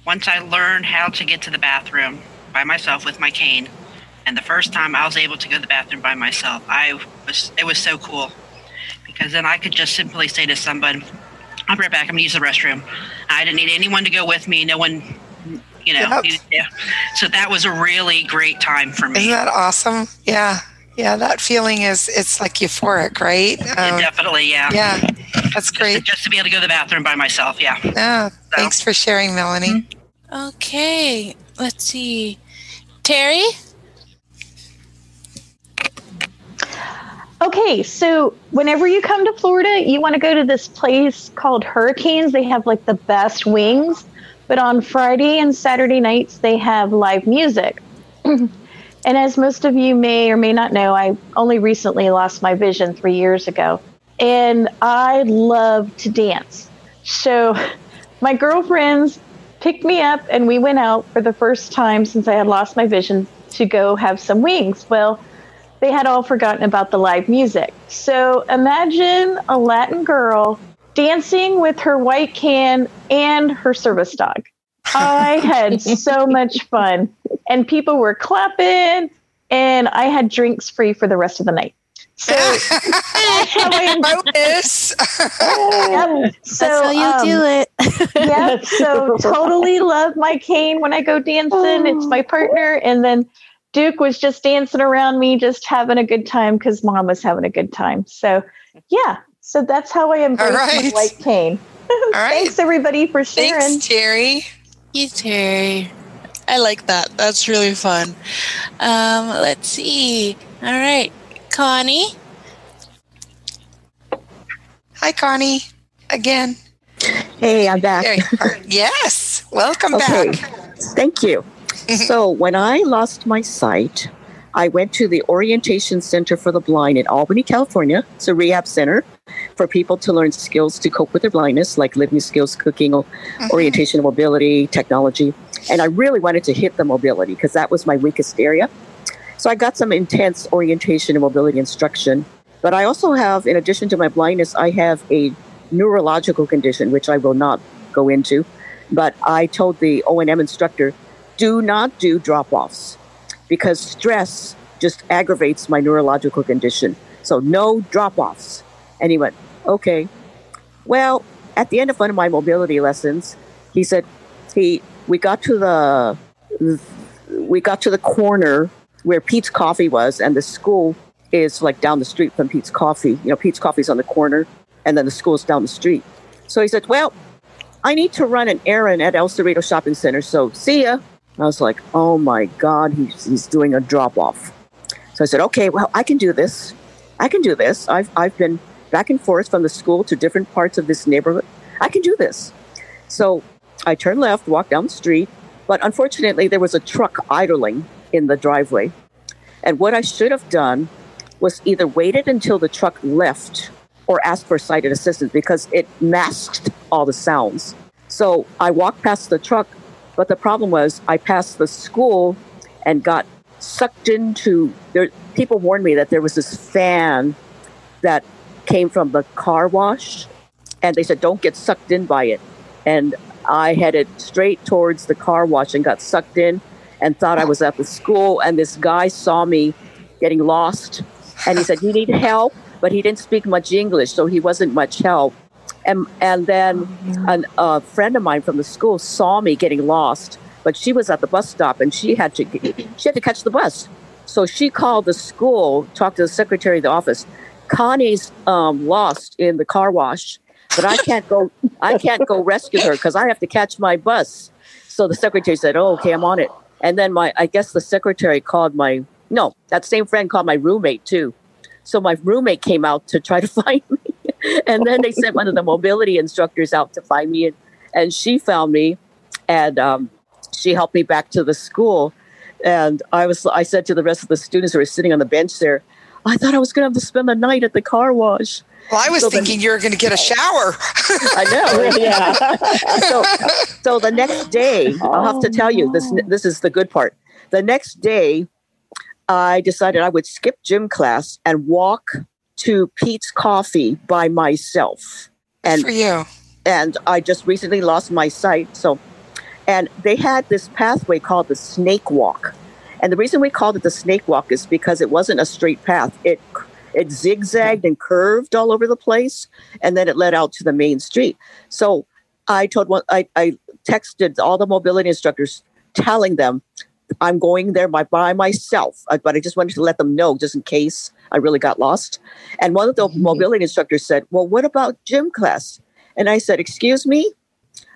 Once I learned how to get to the bathroom by myself with my cane, and the first time I was able to go to the bathroom by myself, I was it was so cool because then I could just simply say to somebody, "I'll be right back. I'm gonna use the restroom." I didn't need anyone to go with me. No one, you know. Yep. needed to- So that was a really great time for me. Isn't that awesome? Yeah. Yeah, that feeling is it's like euphoric, right? Yeah, Um, definitely, yeah. yeah, that's great. Just to be able to go to the bathroom by myself, yeah. Yeah, thanks for sharing, Melanie. Okay, let's see. Terry? Okay, so whenever you come to Florida, you want to go to this place called Hurricanes. They have like the best wings, but on Friday and Saturday nights, they have live music. (clears throat) and as most of you may or may not know, I only recently lost my vision three years ago. And I love to dance. So (laughs) my girlfriends picked me up and we went out for the first time since I had lost my vision to go have some wings. Well, they had all forgotten about the live music. So imagine a Latin girl dancing with her white can and her service dog. I (laughs) had so much fun, and people were clapping, and I had drinks free for the rest of the night. So that's how I Bonus. Yep. So That's how you um, do it. (laughs) Yep. So totally love my cane when I go dancing. It's my partner, and then Duke was just dancing around me, just having a good time because mom was having a good time. So yeah. So that's how I embrace my white cane. All right. Thanks everybody for sharing. Thanks, Terry. You, Terry. I like that. That's really fun. Um, let's see. All right. Connie? Hi, Connie. Again. Hey, I'm back. There you are. yes. Welcome Okay. back. Thank you. So, when I lost my sight, I went to the Orientation Center for the Blind in Albany, California. It's a rehab center for people to learn skills to cope with their blindness, like living skills, cooking, o- orientation, mobility, technology. And I really wanted to hit the mobility because that was my weakest area. So I got some intense orientation and mobility instruction. But I also have, in addition to my blindness, I have a neurological condition, which I will not go into. But I told the O&M instructor, do not do drop-offs because stress just aggravates my neurological condition. So no drop-offs. And he went, okay. Well, at the end of one of my mobility lessons, he said, he we got to the we got to the corner where Peet's Coffee was, and the school is like down the street from Peet's Coffee. You know, Peet's Coffee's on the corner, and then the school's down the street. So he said, "Well, I need to run an errand at El Cerrito Shopping Center, so see ya." I was like, "Oh my God, he's he's doing a drop off." So I said, "Okay, well, I can do this. I can do this. I've I've been back and forth from the school to different parts of this neighborhood. I can do this." So I turned left, walked down the street, but unfortunately, there was a truck idling in the driveway. And what I should have done was either waited until the truck left or asked for sighted assistance because it masked all the sounds. So I walked past the truck, but the problem was I passed the school and got sucked into there. People warned me that there was this fan that came from the car wash, and they said, don't get sucked in by it. And I headed straight towards the car wash and got sucked in and thought I was at the school. And this guy saw me getting lost and he said, You need help? But he didn't speak much English, so he wasn't much help. And, and then an, a friend of mine from the school saw me getting lost, but she was at the bus stop and she had to she had to catch the bus. So she called the school, talked to the secretary of the office. Connie's um, lost in the car wash, but I can't go. I can't go rescue her because I have to catch my bus. So the secretary said, "Oh, okay, I'm on it." And then my, I guess the secretary called my no, that same friend called my roommate too. So my roommate came out to try to (laughs) find me, and then they sent one of the mobility instructors out to find me, and, and she found me, and um, she helped me back to the school. And I was, I said to the rest of the students who were sitting on the bench there, I thought I was going to have to spend the night at the car wash. Well, I was so thinking the, you were going to get a shower. I know. (laughs) yeah. so, so the next day, I'll have to tell you this. This is the good part. The next day, I decided I would skip gym class and walk to Peet's Coffee by myself. And for you. And I just recently lost my sight, so and they had this pathway called the Snake Walk. And the reason we called it the Snake Walk is because it wasn't a straight path. It it zigzagged and curved all over the place, and then it led out to the main street. So I told one, I, I texted all the mobility instructors, telling them I'm going there by, by myself, uh, but I just wanted to let them know just in case I really got lost. And one of the mm-hmm. mobility instructors said, Well, what about gym class? And I said, Excuse me,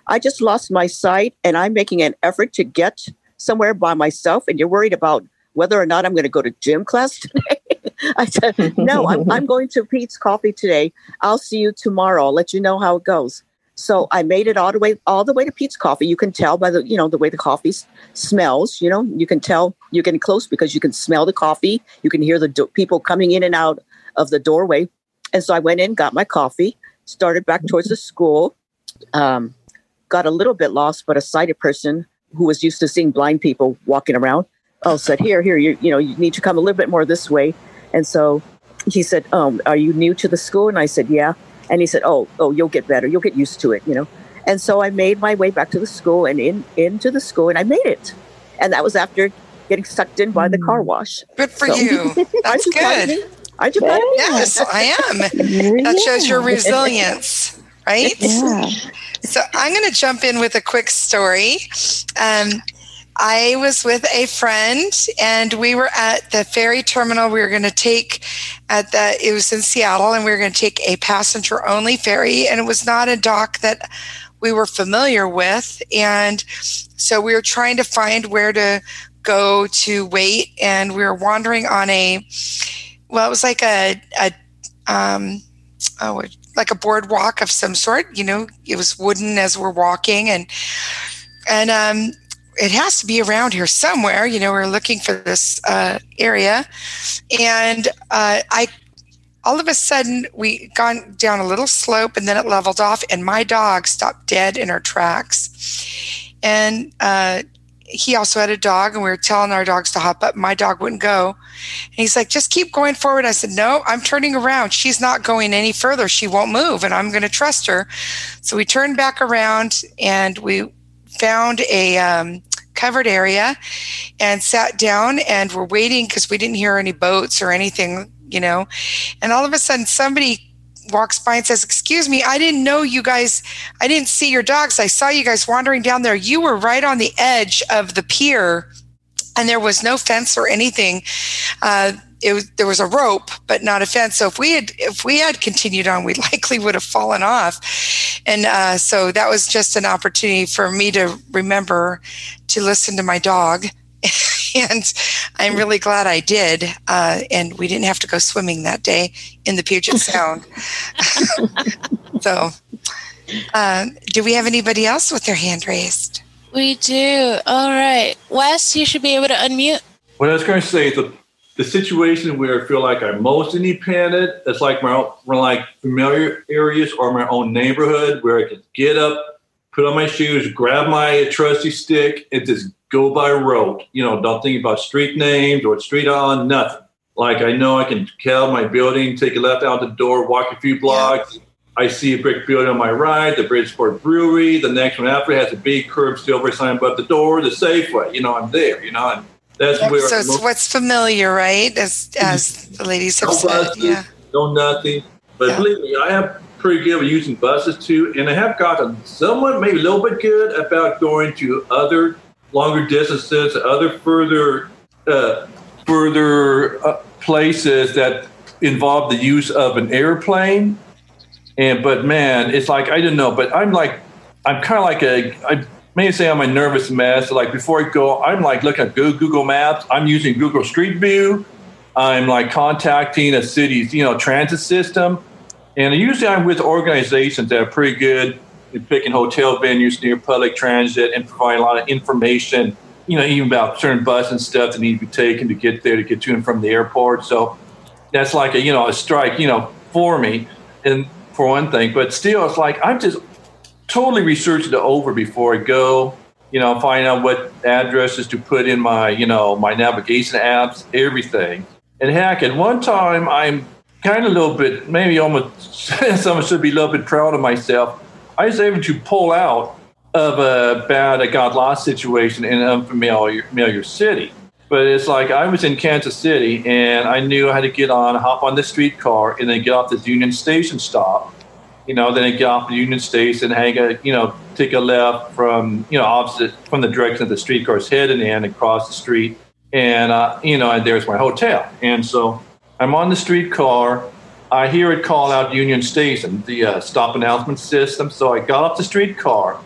I just lost my sight and I'm making an effort to get somewhere by myself, and you're worried about whether or not I'm going to go to gym class (laughs) today. I said, No, I'm, I'm (laughs) going to Peet's Coffee today. I'll see you tomorrow. I'll let you know how it goes. So I made it all the way all the way to Peet's Coffee. You can tell by the you know the way the coffee smells. You know you can tell you're getting close because you can smell the coffee. You can hear the do- people coming in and out of the doorway. And so I went in, got my coffee, started back towards the school. Um, got a little bit lost, but a sighted person who was used to seeing blind people walking around, oh said, "Here, here, you you know you need to come a little bit more this way." And so he said, um, "Are you new to the school?" And I said, "Yeah." And he said, "Oh, oh, you'll get better. You'll get used to it, you know." And so I made my way back to the school and in into the school, and I made it. And that was after getting sucked in by the car hmm. wash. Good for so, you. (laughs) That's good. Aren't you proud Yes, I am. That shows your resilience, (laughs) right? Yeah. So I'm going to jump in with a quick story. Um, I was with a friend and we were at the ferry terminal. We were going to take at the, it was in Seattle and we were going to take a passenger only ferry and it was not a dock that we were familiar with. And so we were trying to find where to go to wait and we were wandering on a, well, it was like a, a, um, oh, like a boardwalk of some sort. You know, it was wooden as we're walking and, and um, it has to be around here somewhere. You know, we're looking for this uh, area, and uh, I all of a sudden we gone down a little slope and then it leveled off, and my dog stopped dead in her tracks, and uh, he also had a dog, and we were telling our dogs to hop up. My dog wouldn't go, and he's like, "Just keep going forward." I said, "No, I'm turning around. She's not going any further. She won't move, and I'm going to trust her." So we turned back around, and we found a um, covered area and sat down and we're waiting because we didn't hear any boats or anything, you know. And all of a sudden, somebody walks by and says, Excuse me, I didn't know you guys, I didn't see your dogs. I saw you guys wandering down there. You were right on the edge of the pier and there was no fence or anything. Uh, it was, there was a rope, but not a fence. So if we had if we had continued on, we (laughs) likely would have fallen off. And uh, so that was just an opportunity for me to remember to listen to my dog. (laughs) and I'm really glad I did. Uh, and we didn't have to go swimming that day in the Puget (laughs) Sound. so, uh, do we have anybody else with their hand raised? We do. All right. Wes, you should be able to unmute. What I was going to say, the the situation where I feel like I'm most independent, it's like my own, like familiar areas or my own neighborhood where I can get up, put on my shoes, grab my trusty stick, and just go by road. You know, don't think about street names or street on, nothing. Like I know I can out my building, take a left out the door, walk a few blocks. I see a brick building on my right, the Bridgeport Brewery. The next one after has a big curb silver sign above the door, the Safeway. You know, I'm there. You know, and that's where. So it's what's familiar, right? As as the ladies have no said, buses, yeah. No nothing. But yeah. believe me, I am pretty good at using buses too, and I have gotten somewhat, maybe a little bit good about going to other longer distances, other further, uh, further uh, places that involve the use of an airplane. And but man, it's like I don't know, but I'm like I'm kind of like a I may say I'm a nervous mess. Like before I go, I'm like looking at Google Maps. I'm using Google Street View. I'm like contacting a city's you know transit system, and usually I'm with organizations that are pretty good at picking hotel venues near public transit and providing a lot of information. You know, even about certain buses and stuff that need to be taken to get there to get to and from the airport. So that's like a you know a strike you know for me. and for one thing, but still, it's like I'm just totally research it over before I go. You know, find out what addresses to put in my, you know, my navigation apps, everything. And heck, at one time, I'm kind of a little bit, maybe almost, (laughs) someone should be a little bit proud of myself. I was able to pull out of a bad, a got lost situation in an unfamiliar, familiar city. But it's like I was in Kansas City and I knew I had to get on, hop on the streetcar, and then get off the Union Station stop. You know, then get off the Union Station, hang a, you know, take a left from, you know, opposite from the direction of the streetcar's heading in and cross the street. And, uh, you know, and there's my hotel. And so I'm on the streetcar. I hear it call out Union Station, the uh, stop announcement system. So I got off the streetcar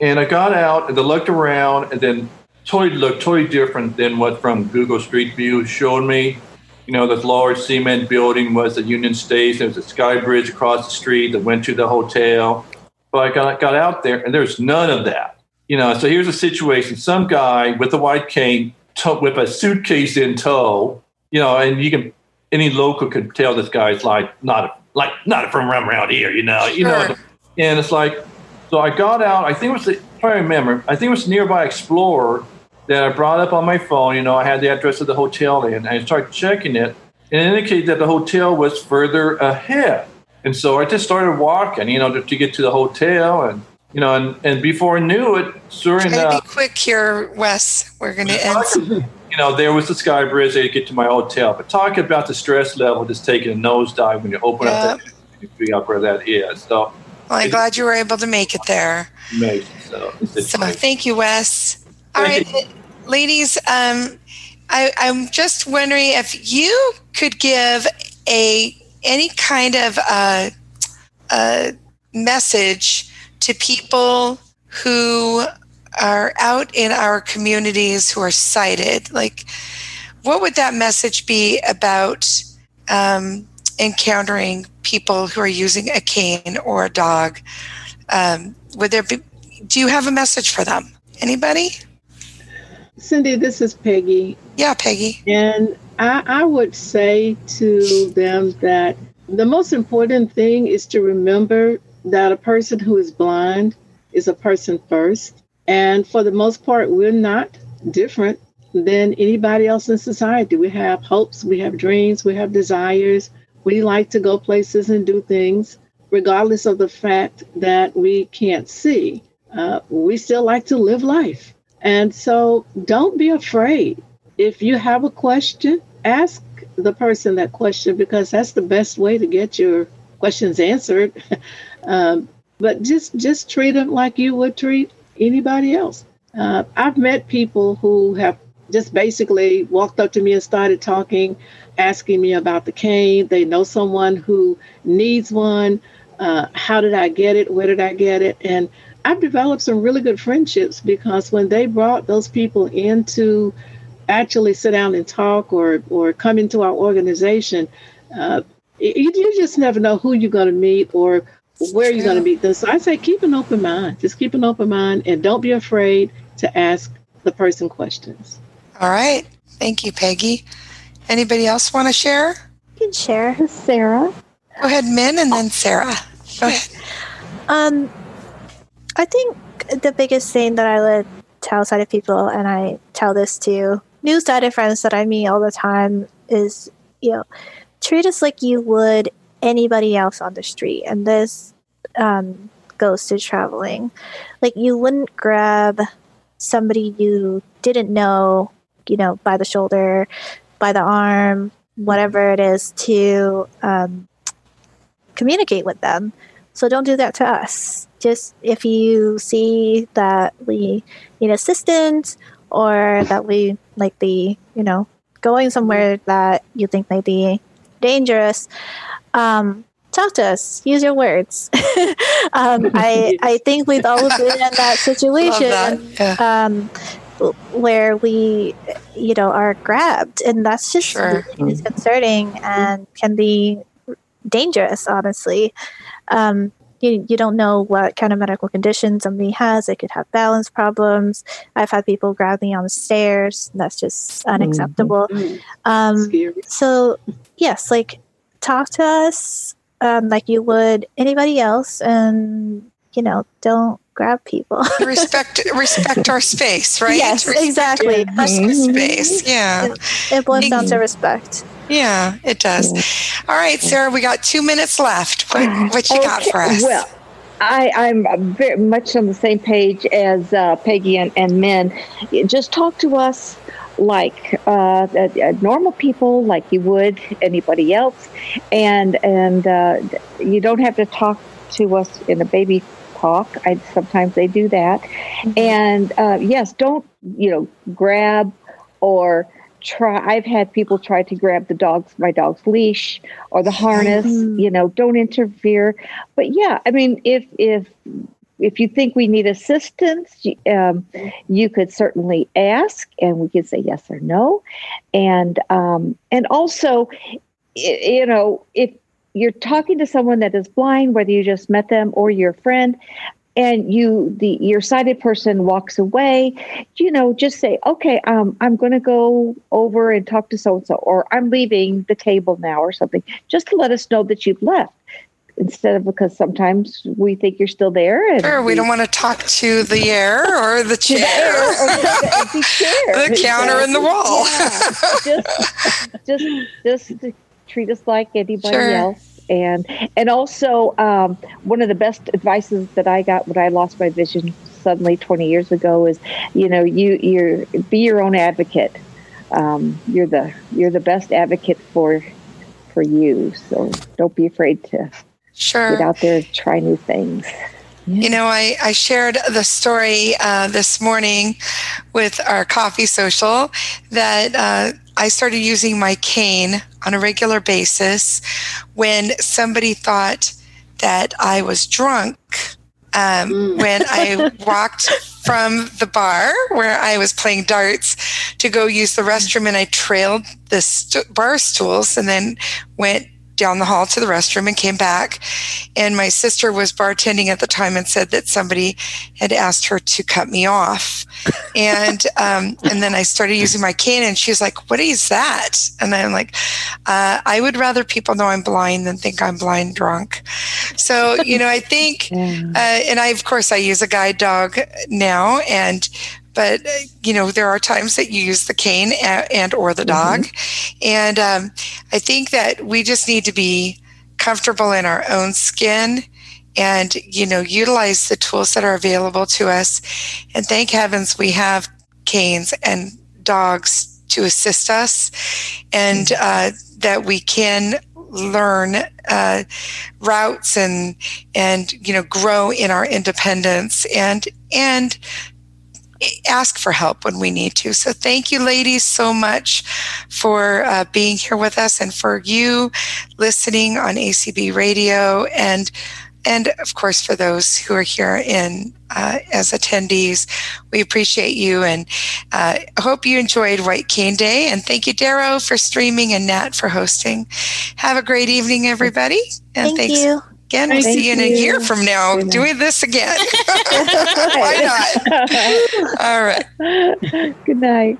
and I got out and I looked around and then totally looked totally different than what from Google Street View showed me. You know, this large cement building was the Union Station. There was a sky bridge across the street that went to the hotel. But I got, got out there and there's none of that. You know, so here's a situation. Some guy with a white cane t- with a suitcase in tow, you know, and you can, any local could tell this guy's like, not, a, like, not from around here, you know, you know. And it's like, so I got out. I think it was, the, if I remember, I think it was nearby Explorer that I brought up on my phone. You know, I had the address of the hotel in, and I started checking it, and it indicated that the hotel was further ahead. And so I just started walking, you know, to, to get to the hotel, and you know, and, and before I knew it, sure Try to enough, be quick here, Wes. We're going to end. you know, there was the sky bridge to get to my hotel. But talk about the stress level just taking a nosedive when you open up that, you figure out where that is. So Well, I'm glad you were able to make it there. amazing. So, So thank you, Wes. All right, ladies. Um, I, I'm just wondering if you could give a any kind of uh, uh, message to people who are out in our communities who are sighted. Like, what would that message be about um, encountering people who are using a cane or a dog? Um, would there be? Do you have a message for them? Anybody? Cindy, this is Peggy. Yeah, Peggy. And I, I would say to them that the most important thing is to remember that a person who is blind is a person first. And for the most part, we're not different than anybody else in society. We have hopes, we have dreams, we have desires. We like to go places and do things, regardless of the fact that we can't see. Uh, we still like to live life. And so don't be afraid. If you have a question, ask the person that question because that's the best way to get your questions answered. (laughs) um, but just just treat them like you would treat anybody else. Uh, I've met people who have just basically walked up to me and started talking, asking me about the cane. They know someone who needs one. Uh, how did I get it? Where did I get it? And I've developed some really good friendships because when they brought those people in to actually sit down and talk or or come into our organization, uh, you, you just never know who you're going to meet or where you're going to meet them. So I say keep an open mind. Just keep an open mind and don't be afraid to ask the person questions. All right. Thank you, Peggy. Anybody else want to share? You can share. Sarah. Go ahead, Min, and then Sarah. Go ahead. Um, I think the biggest thing that I would tell sighted people, and I tell this to new sighted friends that I meet all the time, is you know, treat us like you would anybody else on the street, and this um, goes to traveling. Like you wouldn't grab somebody you didn't know, you know, by the shoulder, by the arm, whatever it is, to um, communicate with them. So don't do that to us. Just if you see that we need assistance or that we like be, you know, going somewhere that you think may be dangerous, um, talk to us. Use your words. (laughs) um, I I think we've all (laughs) been in that situation that. um, where we, you know, are grabbed, and that's just Sure. really disconcerting and can be dangerous. Honestly, um, you you don't know what kind of medical condition somebody has. They could have balance problems. I've had people grab me on the stairs. That's just unacceptable. Um, so yes, like talk to us um, like you would anybody else, and you know, don't grab people. (laughs) respect respect our space, right? Yes, respect exactly. Personal space. Yeah. It, it boils down to respect. Yeah, it does. All right, Sarah, we got two minutes left. What, what you got for us? Well, I, I'm very much on the same page as uh, Peggy and, and Min. Just talk to us like uh, uh, normal people, like you would anybody else, and and uh, you don't have to talk to us in a baby talk. I sometimes they do that, mm-hmm. and uh, yes, don't you know grab or try i've had people try to grab the dog's my dog's leash or the harness mm-hmm. you know don't interfere but yeah i mean if if if you think we need assistance um, you could certainly ask and we could say yes or no and um, and also you know if you're talking to someone that is blind whether you just met them or your friend and you the your sighted person walks away you know just say okay um, i'm going to go over and talk to so and so or i'm leaving the table now or something just to let us know that you've left instead of because sometimes we think you're still there and sure, we, we don't want to talk to the air or the chair, or the, the, chair. the (laughs) counter and the wall yeah. just just just treat us like anybody sure. else and and also um, one of the best advices that I got when I lost my vision suddenly 20 years ago is you know you you be your own advocate. Um, you're the you're the best advocate for for you. So don't be afraid to sure. get out there and try new things. You know, I, I shared the story uh, this morning with our coffee social that uh, I started using my cane on a regular basis when somebody thought that I was drunk. Um, mm. when I (laughs) walked from the bar where I was playing darts to go use the restroom, and I trailed the st- bar stools and then went down the hall to the restroom and came back. And my sister was bartending at the time and said that somebody had asked her to cut me off. (laughs) and um, and then I started using my cane, and she's like, "What is that?" And I'm like, uh, "I would rather people know I'm blind than think I'm blind drunk." So you know, I think, (laughs) uh, and I of course I use a guide dog now, and but you know there are times that you use the cane and, and or the dog mm-hmm. and um, i think that we just need to be comfortable in our own skin and you know utilize the tools that are available to us and thank heavens we have canes and dogs to assist us and mm-hmm. uh, that we can learn uh, routes and and you know grow in our independence and and ask for help when we need to. So thank you, ladies, so much for uh, being here with us and for you listening on ACB Radio and and of course for those who are here in uh, as attendees. We appreciate you and uh, hope you enjoyed white cane day. And thank you darrow for streaming and nat for hosting. Have a great evening everybody. And thank thanks. you Again, we'll see you in a year from now doing this again. (laughs) Why not? (laughs) All right. Good night.